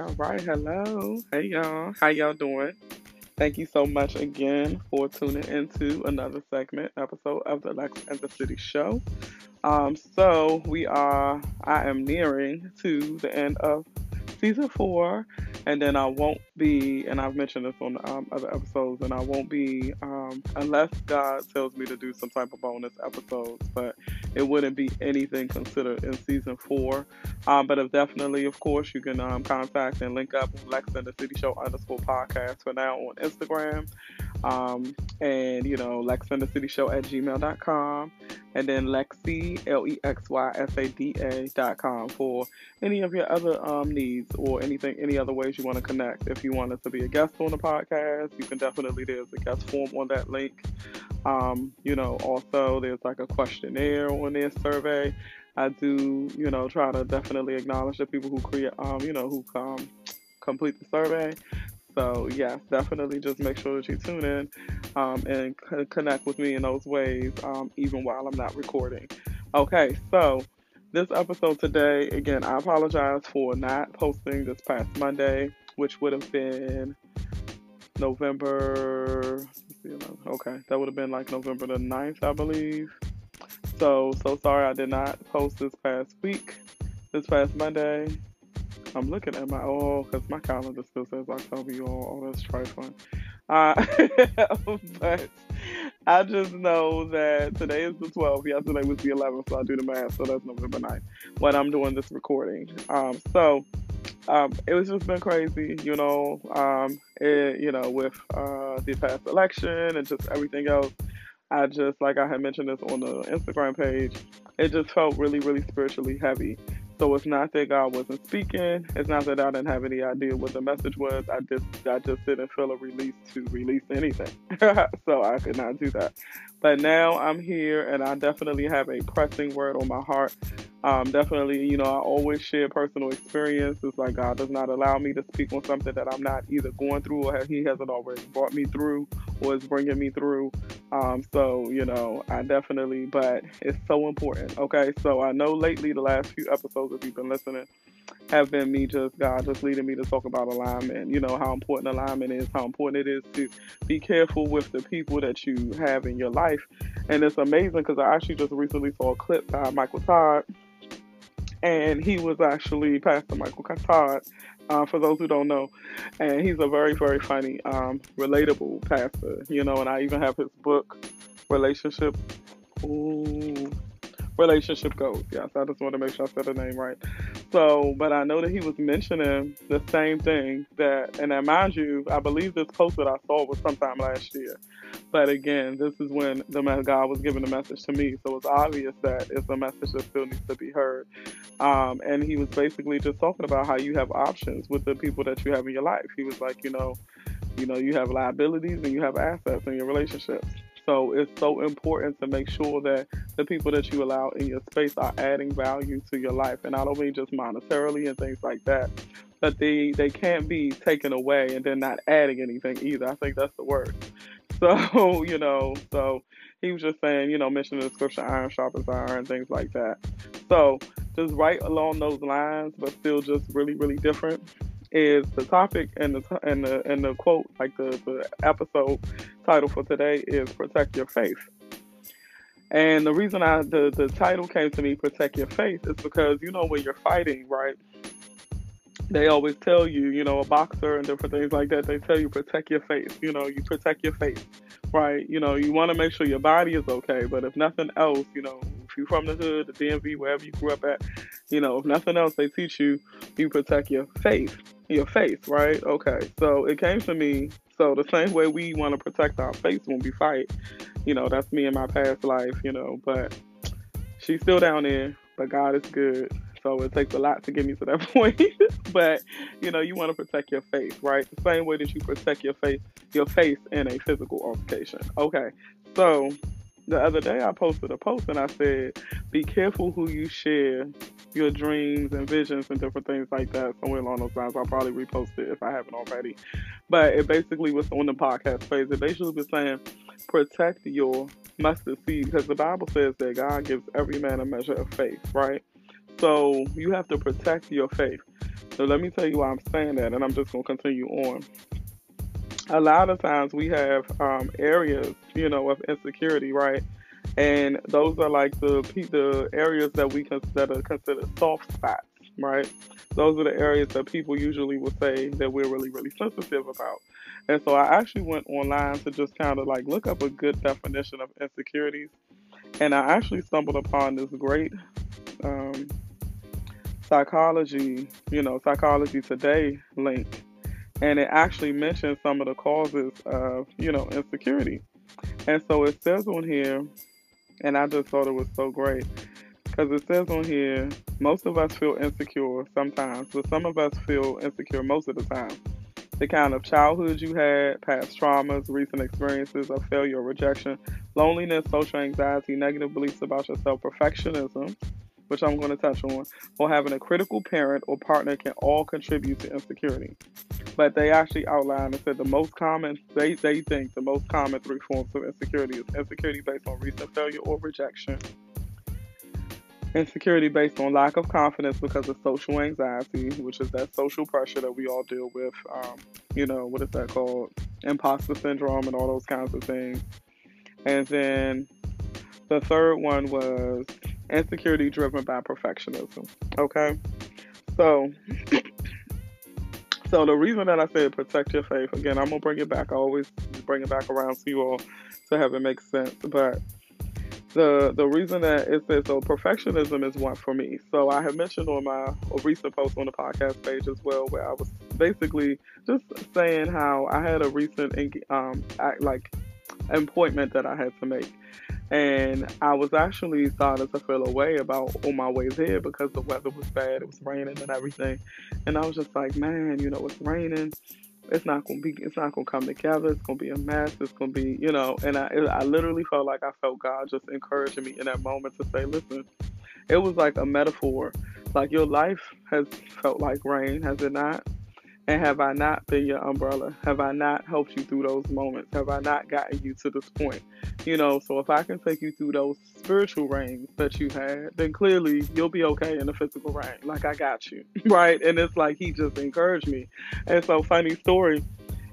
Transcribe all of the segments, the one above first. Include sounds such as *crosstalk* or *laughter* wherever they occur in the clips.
All right, hello. Hey y'all. How y'all doing? Thank you so much again for tuning into another segment episode of the Lex and the City Show. Um, so we are I am nearing to the end of season four and then I won't be, and I've mentioned this on um, other episodes, and I won't be um, unless God tells me to do some type of bonus episodes, but it wouldn't be anything considered in season four. Um, but if definitely, of course, you can um, contact and link up with Lex and the City Show underscore podcast for now on Instagram. Um, and you know, Lex and the City Show at gmail.com and then Lexy, L E X Y S A D A dot com for any of your other um, needs or anything, any other ways you want to connect. If you want us to be a guest on the podcast, you can definitely, there's a guest form on that link. Um, you know, also there's like a questionnaire on their survey. I do, you know, try to definitely acknowledge the people who create, um, you know, who um, complete the survey. So yes, definitely just make sure that you tune in um, and c- connect with me in those ways, um, even while I'm not recording. Okay, so this episode today, again, I apologize for not posting this past Monday, which would have been November. Okay, that would have been like November the 9th, I believe. So, so sorry I did not post this past week, this past Monday. I'm looking at my oh, because my calendar still says October. You all, oh, that's trifling. Uh, *laughs* but I just know that today is the 12th. Yesterday was the 11th, so I do the math. So that's November 9th when I'm doing this recording. Um, so um, it was just been crazy, you know. Um, it, you know, with uh, the past election and just everything else. I just, like I had mentioned this on the Instagram page, it just felt really, really spiritually heavy. So it's not that God wasn't speaking. It's not that I didn't have any idea what the message was. I just I just didn't feel a release to release anything. *laughs* so I could not do that. But now I'm here and I definitely have a pressing word on my heart. Um, definitely, you know, I always share personal experiences. Like God does not allow me to speak on something that I'm not either going through or He hasn't already brought me through or is bringing me through. Um, so, you know, I definitely, but it's so important. Okay. So I know lately, the last few episodes, if you've been listening, have been me just God just leading me to talk about alignment. You know how important alignment is, how important it is to be careful with the people that you have in your life. And it's amazing because I actually just recently saw a clip by Michael Todd, and he was actually Pastor Michael Todd. Uh, for those who don't know, and he's a very, very funny, um, relatable pastor, you know. And I even have his book, Relationship. Ooh, relationship goals. Yes, I just want to make sure I said the name right. So, but I know that he was mentioning the same thing that, and then mind you, I believe this post that I saw was sometime last year. But again, this is when the God was giving the message to me, so it's obvious that it's a message that still needs to be heard. Um, and he was basically just talking about how you have options with the people that you have in your life. He was like, you know, you know, you have liabilities and you have assets in your relationships. So it's so important to make sure that the people that you allow in your space are adding value to your life. And I don't mean just monetarily and things like that, but they, they can't be taken away and then not adding anything either. I think that's the worst. So, *laughs* you know, so he was just saying, you know, mentioning the scripture iron sharpens iron things like that. So just right along those lines, but still just really, really different is the topic and the and the and the quote, like the, the episode title for today is protect your faith. And the reason I the, the title came to me, protect your faith, is because you know when you're fighting, right? They always tell you, you know, a boxer and different things like that. They tell you protect your face, You know, you protect your face, right? You know, you want to make sure your body is okay. But if nothing else, you know, if you're from the hood, the DMV, wherever you grew up at, you know, if nothing else, they teach you you protect your face, your face, right? Okay, so it came to me. So the same way we want to protect our faith when we fight, you know, that's me in my past life, you know. But she's still down there, but God is good. So it takes a lot to get me to that *laughs* point. but you know, you want to protect your faith, right? The same way that you protect your faith, your face in a physical altercation. Okay, so the other day I posted a post and I said, be careful who you share your dreams and visions and different things like that. Somewhere along those lines. I'll probably repost it if I haven't already. But it basically was on the podcast page. It basically was saying, protect your mustard seed because the Bible says that God gives every man a measure of faith, right? So you have to protect your faith. So let me tell you why I'm saying that, and I'm just going to continue on. A lot of times we have um, areas, you know, of insecurity, right? And those are like the the areas that we consider consider soft spots, right? Those are the areas that people usually will say that we're really, really sensitive about. And so I actually went online to just kind of like look up a good definition of insecurities. And I actually stumbled upon this great um, psychology, you know, psychology today link. And it actually mentions some of the causes of, you know, insecurity. And so it says on here, and I just thought it was so great because it says on here, most of us feel insecure sometimes, but some of us feel insecure most of the time. The kind of childhood you had, past traumas, recent experiences of failure or rejection, loneliness, social anxiety, negative beliefs about yourself, perfectionism, which I'm going to touch on, or having a critical parent or partner can all contribute to insecurity. But they actually outlined and said the most common, they, they think the most common three forms of insecurity is insecurity based on recent failure or rejection, insecurity based on lack of confidence because of social anxiety, which is that social pressure that we all deal with. Um, you know, what is that called? Imposter syndrome and all those kinds of things. And then the third one was insecurity driven by perfectionism. Okay. So, *coughs* so the reason that I said protect your faith, again, I'm to bring it back. I always bring it back around to you all to have it make sense. But the the reason that it says so perfectionism is one for me. So I have mentioned on my recent post on the podcast page as well, where I was basically just saying how I had a recent um like appointment that I had to make, and I was actually starting to feel away about on my way there because the weather was bad, it was raining and everything, and I was just like, man, you know, it's raining. It's not gonna be it's not gonna come together. It's gonna be a mess. It's gonna be you know. And i i literally felt like i felt god just encouraging me in that moment to say listen it was like a metaphor. Like your life has felt like rain has it not and have I not been your umbrella? Have I not helped you through those moments? Have I not gotten you to this point? You know, so if I can take you through those spiritual rains that you had, then clearly you'll be okay in the physical rain. Like I got you, *laughs* right? And it's like he just encouraged me. And so, funny story,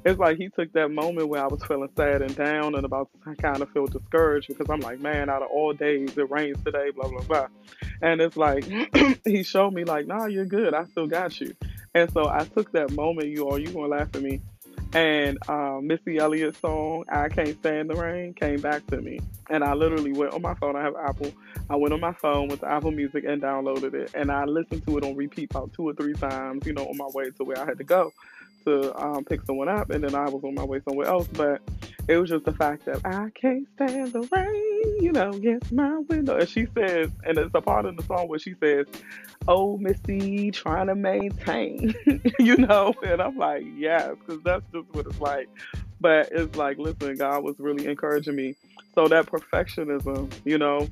it's like he took that moment where I was feeling sad and down and about to kind of feel discouraged because I'm like, man, out of all days, it rains today, blah, blah, blah. And it's like, *clears throat* he showed me, like, nah, you're good. I still got you. And so I took that moment, you all, you gonna laugh at me. And um, Missy Elliott's song, I Can't Stand the Rain, came back to me. And I literally went on my phone. I have Apple. I went on my phone with Apple Music and downloaded it. And I listened to it on repeat about two or three times, you know, on my way to where I had to go to um, pick someone up, and then I was on my way somewhere else. But it was just the fact that I can't stand the rain, you know, against my window. And she says, and it's a part of the song where she says, "Oh, Missy, trying to maintain," *laughs* you know, and I'm like, yes, because that's just what it's like. But it's like, listen, God was really encouraging me. So that perfectionism, you know,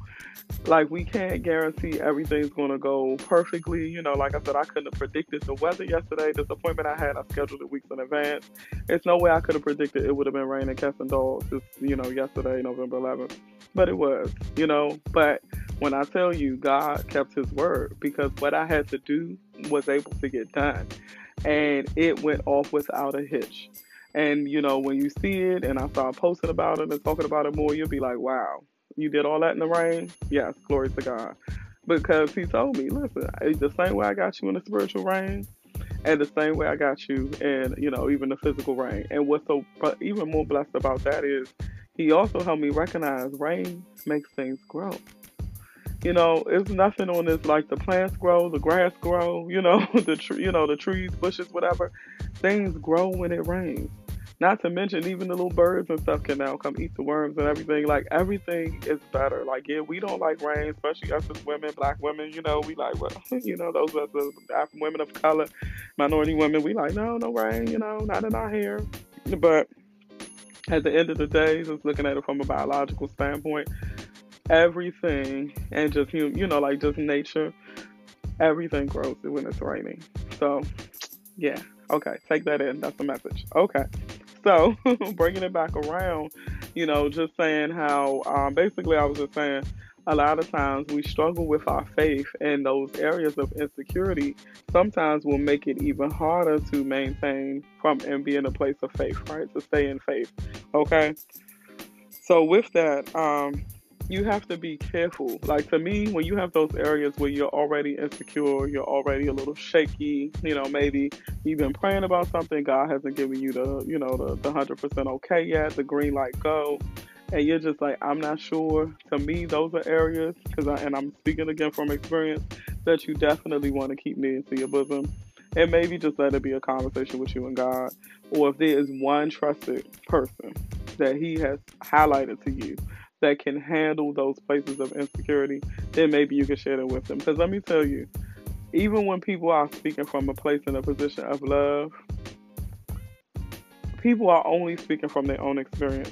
like we can't guarantee everything's gonna go perfectly. You know, like I said, I couldn't have predicted the weather yesterday. This appointment I had, I scheduled it weeks in advance. It's no way I could have predicted it would have been raining cats and dogs. Just you know, yesterday, November 11th, but it was. You know, but when I tell you, God kept His word because what I had to do was able to get done, and it went off without a hitch. And you know, when you see it, and I start posting about it and talking about it more, you'll be like, "Wow, you did all that in the rain? Yes, glory to God. Because he told me, listen, the same way I got you in the spiritual rain, and the same way I got you in, you know, even the physical rain. And what's so even more blessed about that is he also helped me recognize rain makes things grow. You know, it's nothing on this like the plants grow, the grass grow, you know, *laughs* the tree, you know, the trees, bushes, whatever. Things grow when it rains. Not to mention, even the little birds and stuff can now come eat the worms and everything. Like everything is better. Like yeah, we don't like rain, especially us as women, black women. You know, we like well, *laughs* you know, those of us uh, African women of color, minority women. We like no, no rain. You know, not in our hair. But at the end of the day, just looking at it from a biological standpoint, everything and just you know, like just nature, everything grows when it's raining. So, yeah. Okay, take that in. That's the message. Okay. So *laughs* bringing it back around, you know, just saying how um, basically I was just saying a lot of times we struggle with our faith, and those areas of insecurity sometimes will make it even harder to maintain from and be in a place of faith, right? To stay in faith. Okay. So with that, um, you have to be careful. Like to me, when you have those areas where you're already insecure, you're already a little shaky, you know, maybe you've been praying about something, God hasn't given you the, you know, the, the 100% okay yet, the green light go, and you're just like, I'm not sure. To me, those are areas, because I, and I'm speaking again from experience, that you definitely want to keep near to your bosom. And maybe just let it be a conversation with you and God. Or if there is one trusted person that He has highlighted to you that can handle those places of insecurity, then maybe you can share it with them. Because let me tell you, even when people are speaking from a place in a position of love, people are only speaking from their own experience.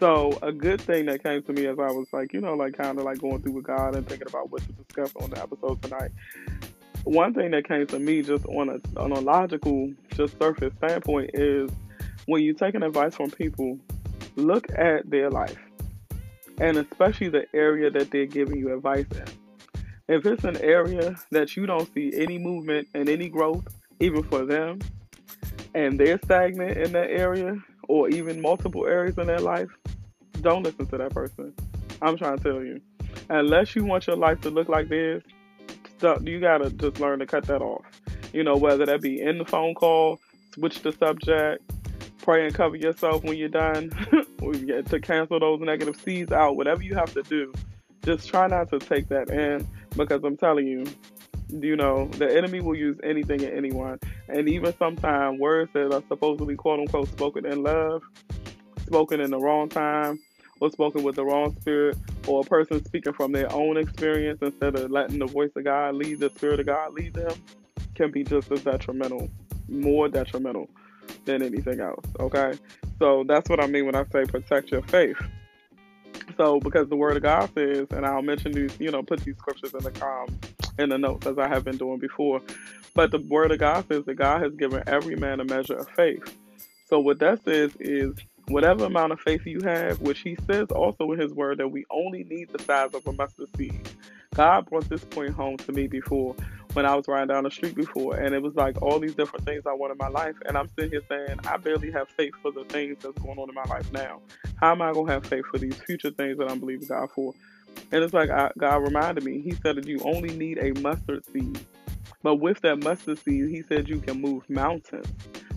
So a good thing that came to me as I was like, you know, like kind of like going through with God and thinking about what to discuss on the episode tonight. One thing that came to me just on a on a logical, just surface standpoint is when you're taking advice from people, look at their life and especially the area that they're giving you advice in. If it's an area that you don't see any movement and any growth, even for them, and they're stagnant in that area, or even multiple areas in their life, don't listen to that person. I'm trying to tell you. Unless you want your life to look like this, you gotta just learn to cut that off. You know, whether that be in the phone call, switch the subject, pray and cover yourself when you're done *laughs* to cancel those negative seeds out. Whatever you have to do, just try not to take that in because I'm telling you, you know, the enemy will use anything and anyone. And even sometimes words that are supposedly quote unquote spoken in love, spoken in the wrong time, or spoken with the wrong spirit, or a person speaking from their own experience instead of letting the voice of God lead, the spirit of God lead them, can be just as detrimental, more detrimental than anything else. Okay, so that's what I mean when I say protect your faith. So because the Word of God says, and I'll mention these, you know, put these scriptures in the um in the notes as I have been doing before. But the Word of God says that God has given every man a measure of faith. So what that says is whatever amount of faith you have, which He says also in His Word that we only need the size of a mustard seed. God brought this point home to me before when I was riding down the street before, and it was like all these different things I want in my life, and I'm sitting here saying I barely have faith for the things that's going on in my life now. How am I gonna have faith for these future things that I'm believing God for? And it's like I, God reminded me. He said that you only need a mustard seed, but with that mustard seed, He said you can move mountains.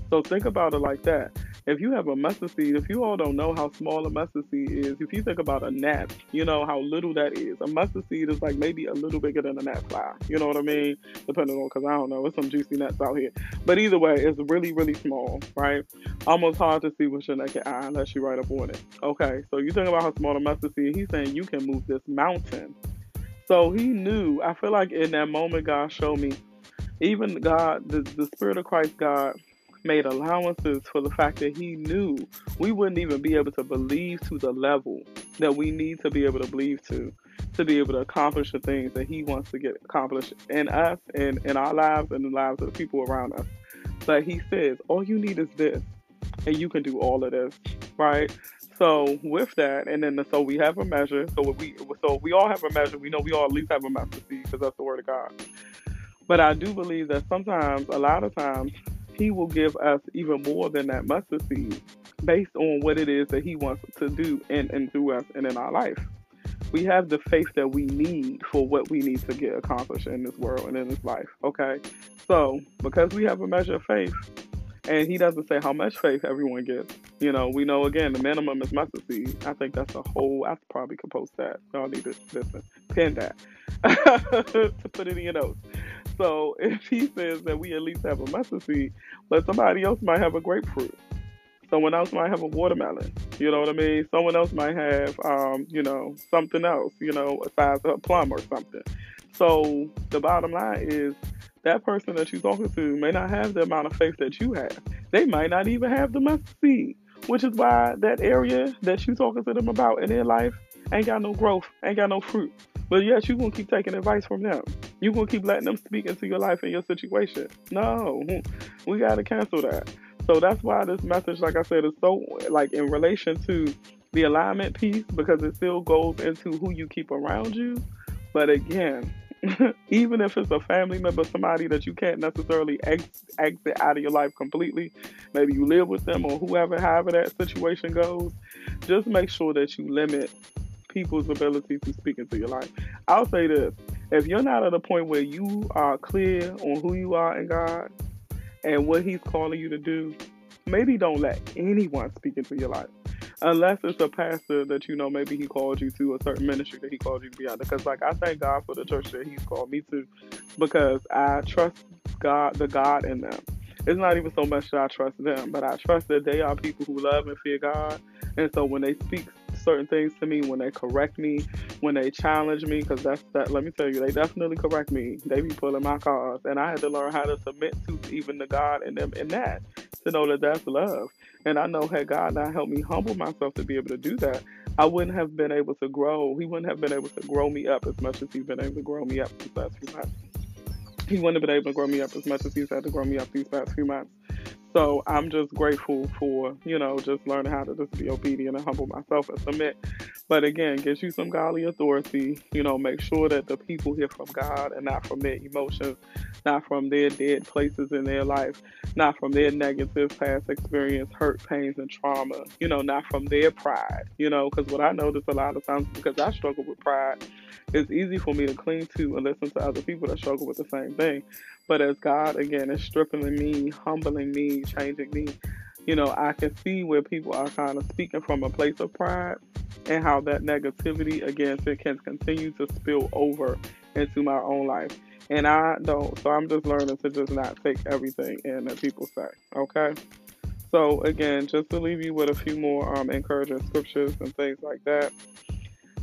So think about it like that if you have a mustard seed, if you all don't know how small a mustard seed is, if you think about a gnat, you know how little that is. A mustard seed is like maybe a little bigger than a gnat fly. You know what I mean? Depending on, because I don't know, it's some juicy nuts out here. But either way, it's really, really small, right? Almost hard to see with your naked eye unless you right up on it. Okay, so you think about how small a mustard seed. He's saying you can move this mountain. So he knew. I feel like in that moment, God showed me, even God, the, the Spirit of Christ, God made allowances for the fact that he knew we wouldn't even be able to believe to the level that we need to be able to believe to to be able to accomplish the things that he wants to get accomplished in us and in our lives and the lives of the people around us. But he says, all you need is this, and you can do all of this, right? So with that, and then so we have a measure. So we so we all have a measure. We know we all at least have a seed because that's the word of God. But I do believe that sometimes, a lot of times, he will give us even more than that mustard seed based on what it is that he wants to do in and through us and in our life. We have the faith that we need for what we need to get accomplished in this world and in this life. Okay. So because we have a measure of faith, and he doesn't say how much faith everyone gets. You know, we know again the minimum is mustard seed. I think that's a whole. I probably could post that. Y'all need to listen, pin that *laughs* to put it in your notes. So *laughs* if he says that we at least have a mustard seed, but somebody else might have a grapefruit. Someone else might have a watermelon. You know what I mean? Someone else might have, um, you know, something else. You know, a size of a plum or something. So the bottom line is that person that you're talking to may not have the amount of faith that you have. They might not even have the mustard seed, which is why that area that you're talking to them about in their life ain't got no growth, ain't got no fruit. But yes, you're gonna keep taking advice from them. You're gonna keep letting them speak into your life and your situation. No, we gotta cancel that. So that's why this message, like I said, is so like in relation to the alignment piece because it still goes into who you keep around you. But again, *laughs* even if it's a family member, somebody that you can't necessarily ex- exit out of your life completely, maybe you live with them or whoever, however that situation goes, just make sure that you limit people's ability to speak into your life. I'll say this if you're not at a point where you are clear on who you are in God and what He's calling you to do, maybe don't let anyone speak into your life unless it's a pastor that you know maybe he called you to a certain ministry that he called you to be under. Because like I thank God for the church that He's called me to, because I trust God, the God in them. It's not even so much that I trust them, but I trust that they are people who love and fear God. And so when they speak certain things to me, when they correct me, when they challenge me, because that's that. Let me tell you, they definitely correct me. They be pulling my cards, and I had to learn how to submit to even the God in them in that to know that that's love. And I know had God not helped me humble myself to be able to do that, I wouldn't have been able to grow. He wouldn't have been able to grow me up as much as he's been able to grow me up these past few months. He wouldn't have been able to grow me up as much as he's had to grow me up these past few months. So I'm just grateful for, you know, just learning how to just be obedient and humble myself and submit. But again, get you some godly authority. You know, make sure that the people hear from God and not from their emotions, not from their dead places in their life, not from their negative past experience, hurt, pains, and trauma. You know, not from their pride. You know, because what I notice a lot of times, because I struggle with pride, it's easy for me to cling to and listen to other people that struggle with the same thing. But as God, again, is stripping me, humbling me, changing me, you know, I can see where people are kind of speaking from a place of pride and how that negativity, again, can continue to spill over into my own life. And I don't, so I'm just learning to just not take everything in that people say, okay? So, again, just to leave you with a few more um, encouraging scriptures and things like that.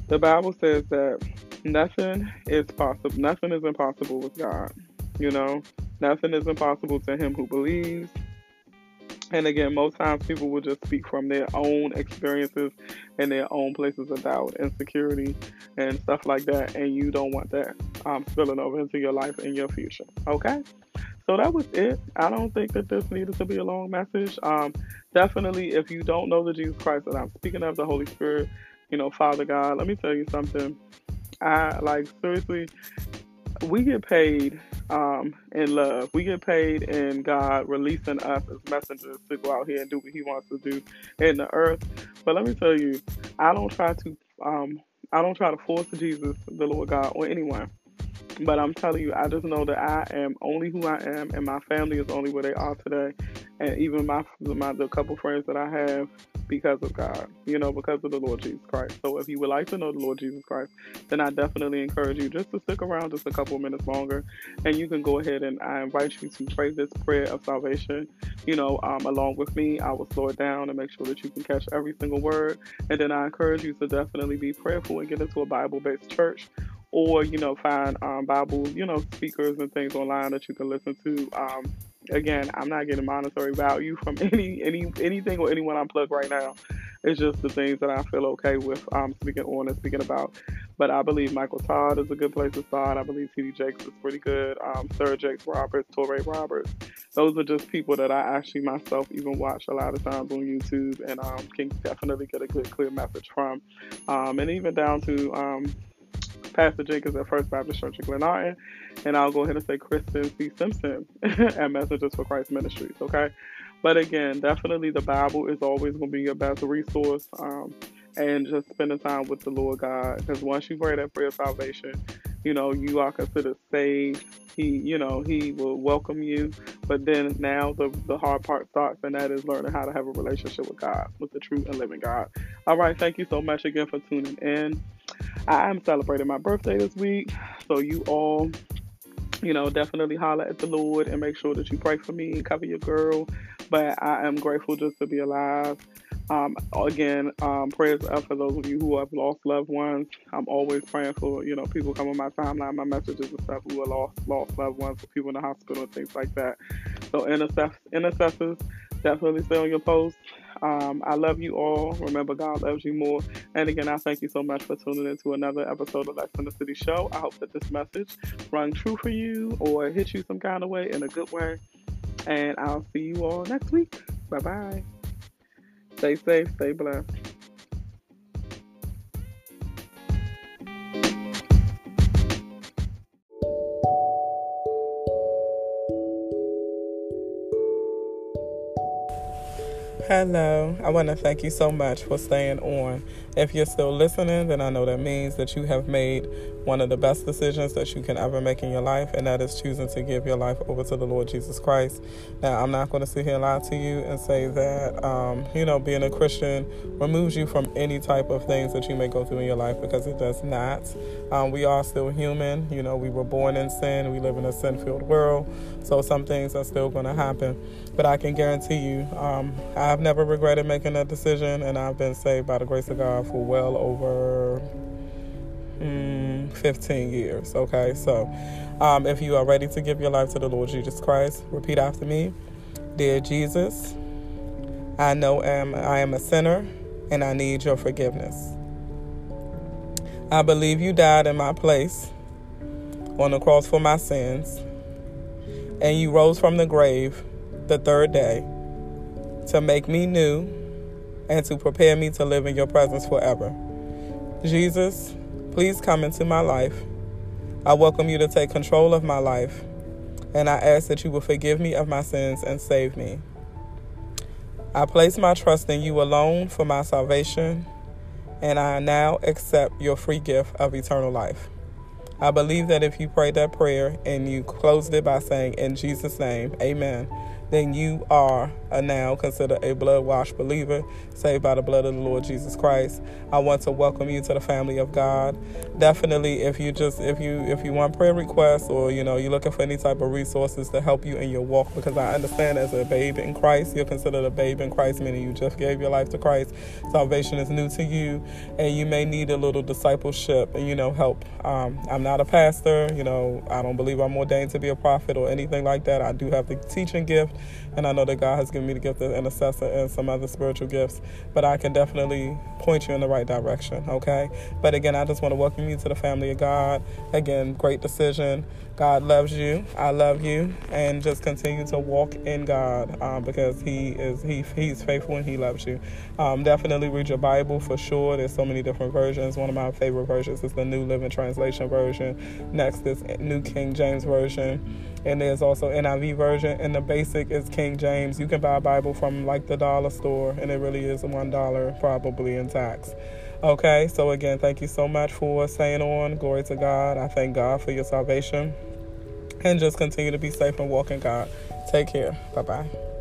The Bible says that nothing is possible, nothing is impossible with God. You know, nothing is impossible to him who believes. And again, most times people will just speak from their own experiences and their own places of doubt, insecurity, and stuff like that. And you don't want that um, spilling over into your life and your future. Okay? So that was it. I don't think that this needed to be a long message. Um, definitely, if you don't know the Jesus Christ that I'm speaking of, the Holy Spirit, you know, Father God, let me tell you something. I like seriously, we get paid um, in love. We get paid in God releasing us as messengers to go out here and do what He wants to do in the earth. But let me tell you, I don't try to um, I don't try to force Jesus, the Lord God, or anyone. But I'm telling you, I just know that I am only who I am, and my family is only where they are today. And even my my the couple friends that I have, because of God, you know, because of the Lord Jesus Christ. So if you would like to know the Lord Jesus Christ, then I definitely encourage you just to stick around just a couple minutes longer, and you can go ahead and I invite you to pray this prayer of salvation. You know, um, along with me, I will slow it down and make sure that you can catch every single word, and then I encourage you to definitely be prayerful and get into a Bible-based church or you know find um, Bible you know speakers and things online that you can listen to. Um, again, I'm not getting monetary value from *laughs* any any anything or anyone I'm plugged right now. It's just the things that I feel okay with um, speaking on and speaking about. But I believe Michael Todd is a good place to start. I believe T.D. Jakes is pretty good. Um, Sarah Jakes Roberts, Touré Roberts. Those are just people that I actually myself even watch a lot of times on YouTube and um, can definitely get a good, clear message from. Um, and even down to um, Pastor Jenkins at First Baptist Church in Glenarden. And I'll go ahead and say Kristen C. Simpson *laughs* at Messengers for Christ Ministries, okay? But again, definitely the Bible is always going to be your best resource. Um, and just spending time with the Lord God. Because once you pray that prayer of salvation, you know, you are considered saved. He, you know, he will welcome you. But then now the, the hard part starts, and that is learning how to have a relationship with God, with the true and living God. All right. Thank you so much again for tuning in. I am celebrating my birthday this week. So you all, you know, definitely holler at the Lord and make sure that you pray for me and cover your girl. But I am grateful just to be alive. Um, again, um, prayers up for those of you who have lost loved ones. I'm always praying for you know people come on my timeline, my messages and stuff who are lost lost loved ones, people in the hospital and things like that. So intercess- intercessors, definitely stay on your post. Um, I love you all. Remember, God loves you more. And again, I thank you so much for tuning in to another episode of Lex in the City Show. I hope that this message rung true for you or hit you some kind of way in a good way. And I'll see you all next week. Bye bye. Stay safe, stay blessed. Hello. I want to thank you so much for staying on. If you're still listening, then I know that means that you have made one of the best decisions that you can ever make in your life, and that is choosing to give your life over to the Lord Jesus Christ. Now, I'm not going to sit here and lie to you and say that, um, you know, being a Christian removes you from any type of things that you may go through in your life because it does not. Um, we are still human. You know, we were born in sin, we live in a sin filled world, so some things are still going to happen. But I can guarantee you, um, I've never regretted making that decision, and I've been saved by the grace of God for well over mm, 15 years. Okay, so um, if you are ready to give your life to the Lord Jesus Christ, repeat after me Dear Jesus, I know am, I am a sinner and I need your forgiveness. I believe you died in my place on the cross for my sins, and you rose from the grave the third day to make me new and to prepare me to live in your presence forever. Jesus, please come into my life. I welcome you to take control of my life, and I ask that you will forgive me of my sins and save me. I place my trust in you alone for my salvation, and I now accept your free gift of eternal life. I believe that if you prayed that prayer and you closed it by saying, In Jesus' name, amen then you are a now considered a blood washed believer, saved by the blood of the Lord Jesus Christ. I want to welcome you to the family of God. Definitely, if you just if you if you want prayer requests or you know you're looking for any type of resources to help you in your walk, because I understand as a babe in Christ, you're considered a babe in Christ, meaning you just gave your life to Christ. Salvation is new to you, and you may need a little discipleship and you know help. Um, I'm not a pastor, you know I don't believe I'm ordained to be a prophet or anything like that. I do have the teaching gift and I know that God has given me the gift of intercessor and some other spiritual gifts, but I can definitely point you in the right direction, okay? But again, I just want to welcome you to the family of God. Again, great decision. God loves you. I love you, and just continue to walk in God um, because He is He He's faithful and He loves you. Um, definitely read your Bible for sure. There's so many different versions. One of my favorite versions is the New Living Translation version. Next is New King James version, and there's also NIV version. And the basic is King James. You can buy a Bible from like the dollar store, and it really is one dollar probably in tax. Okay, so again, thank you so much for staying on. Glory to God. I thank God for your salvation. And just continue to be safe and walk in God. Take care. Bye bye.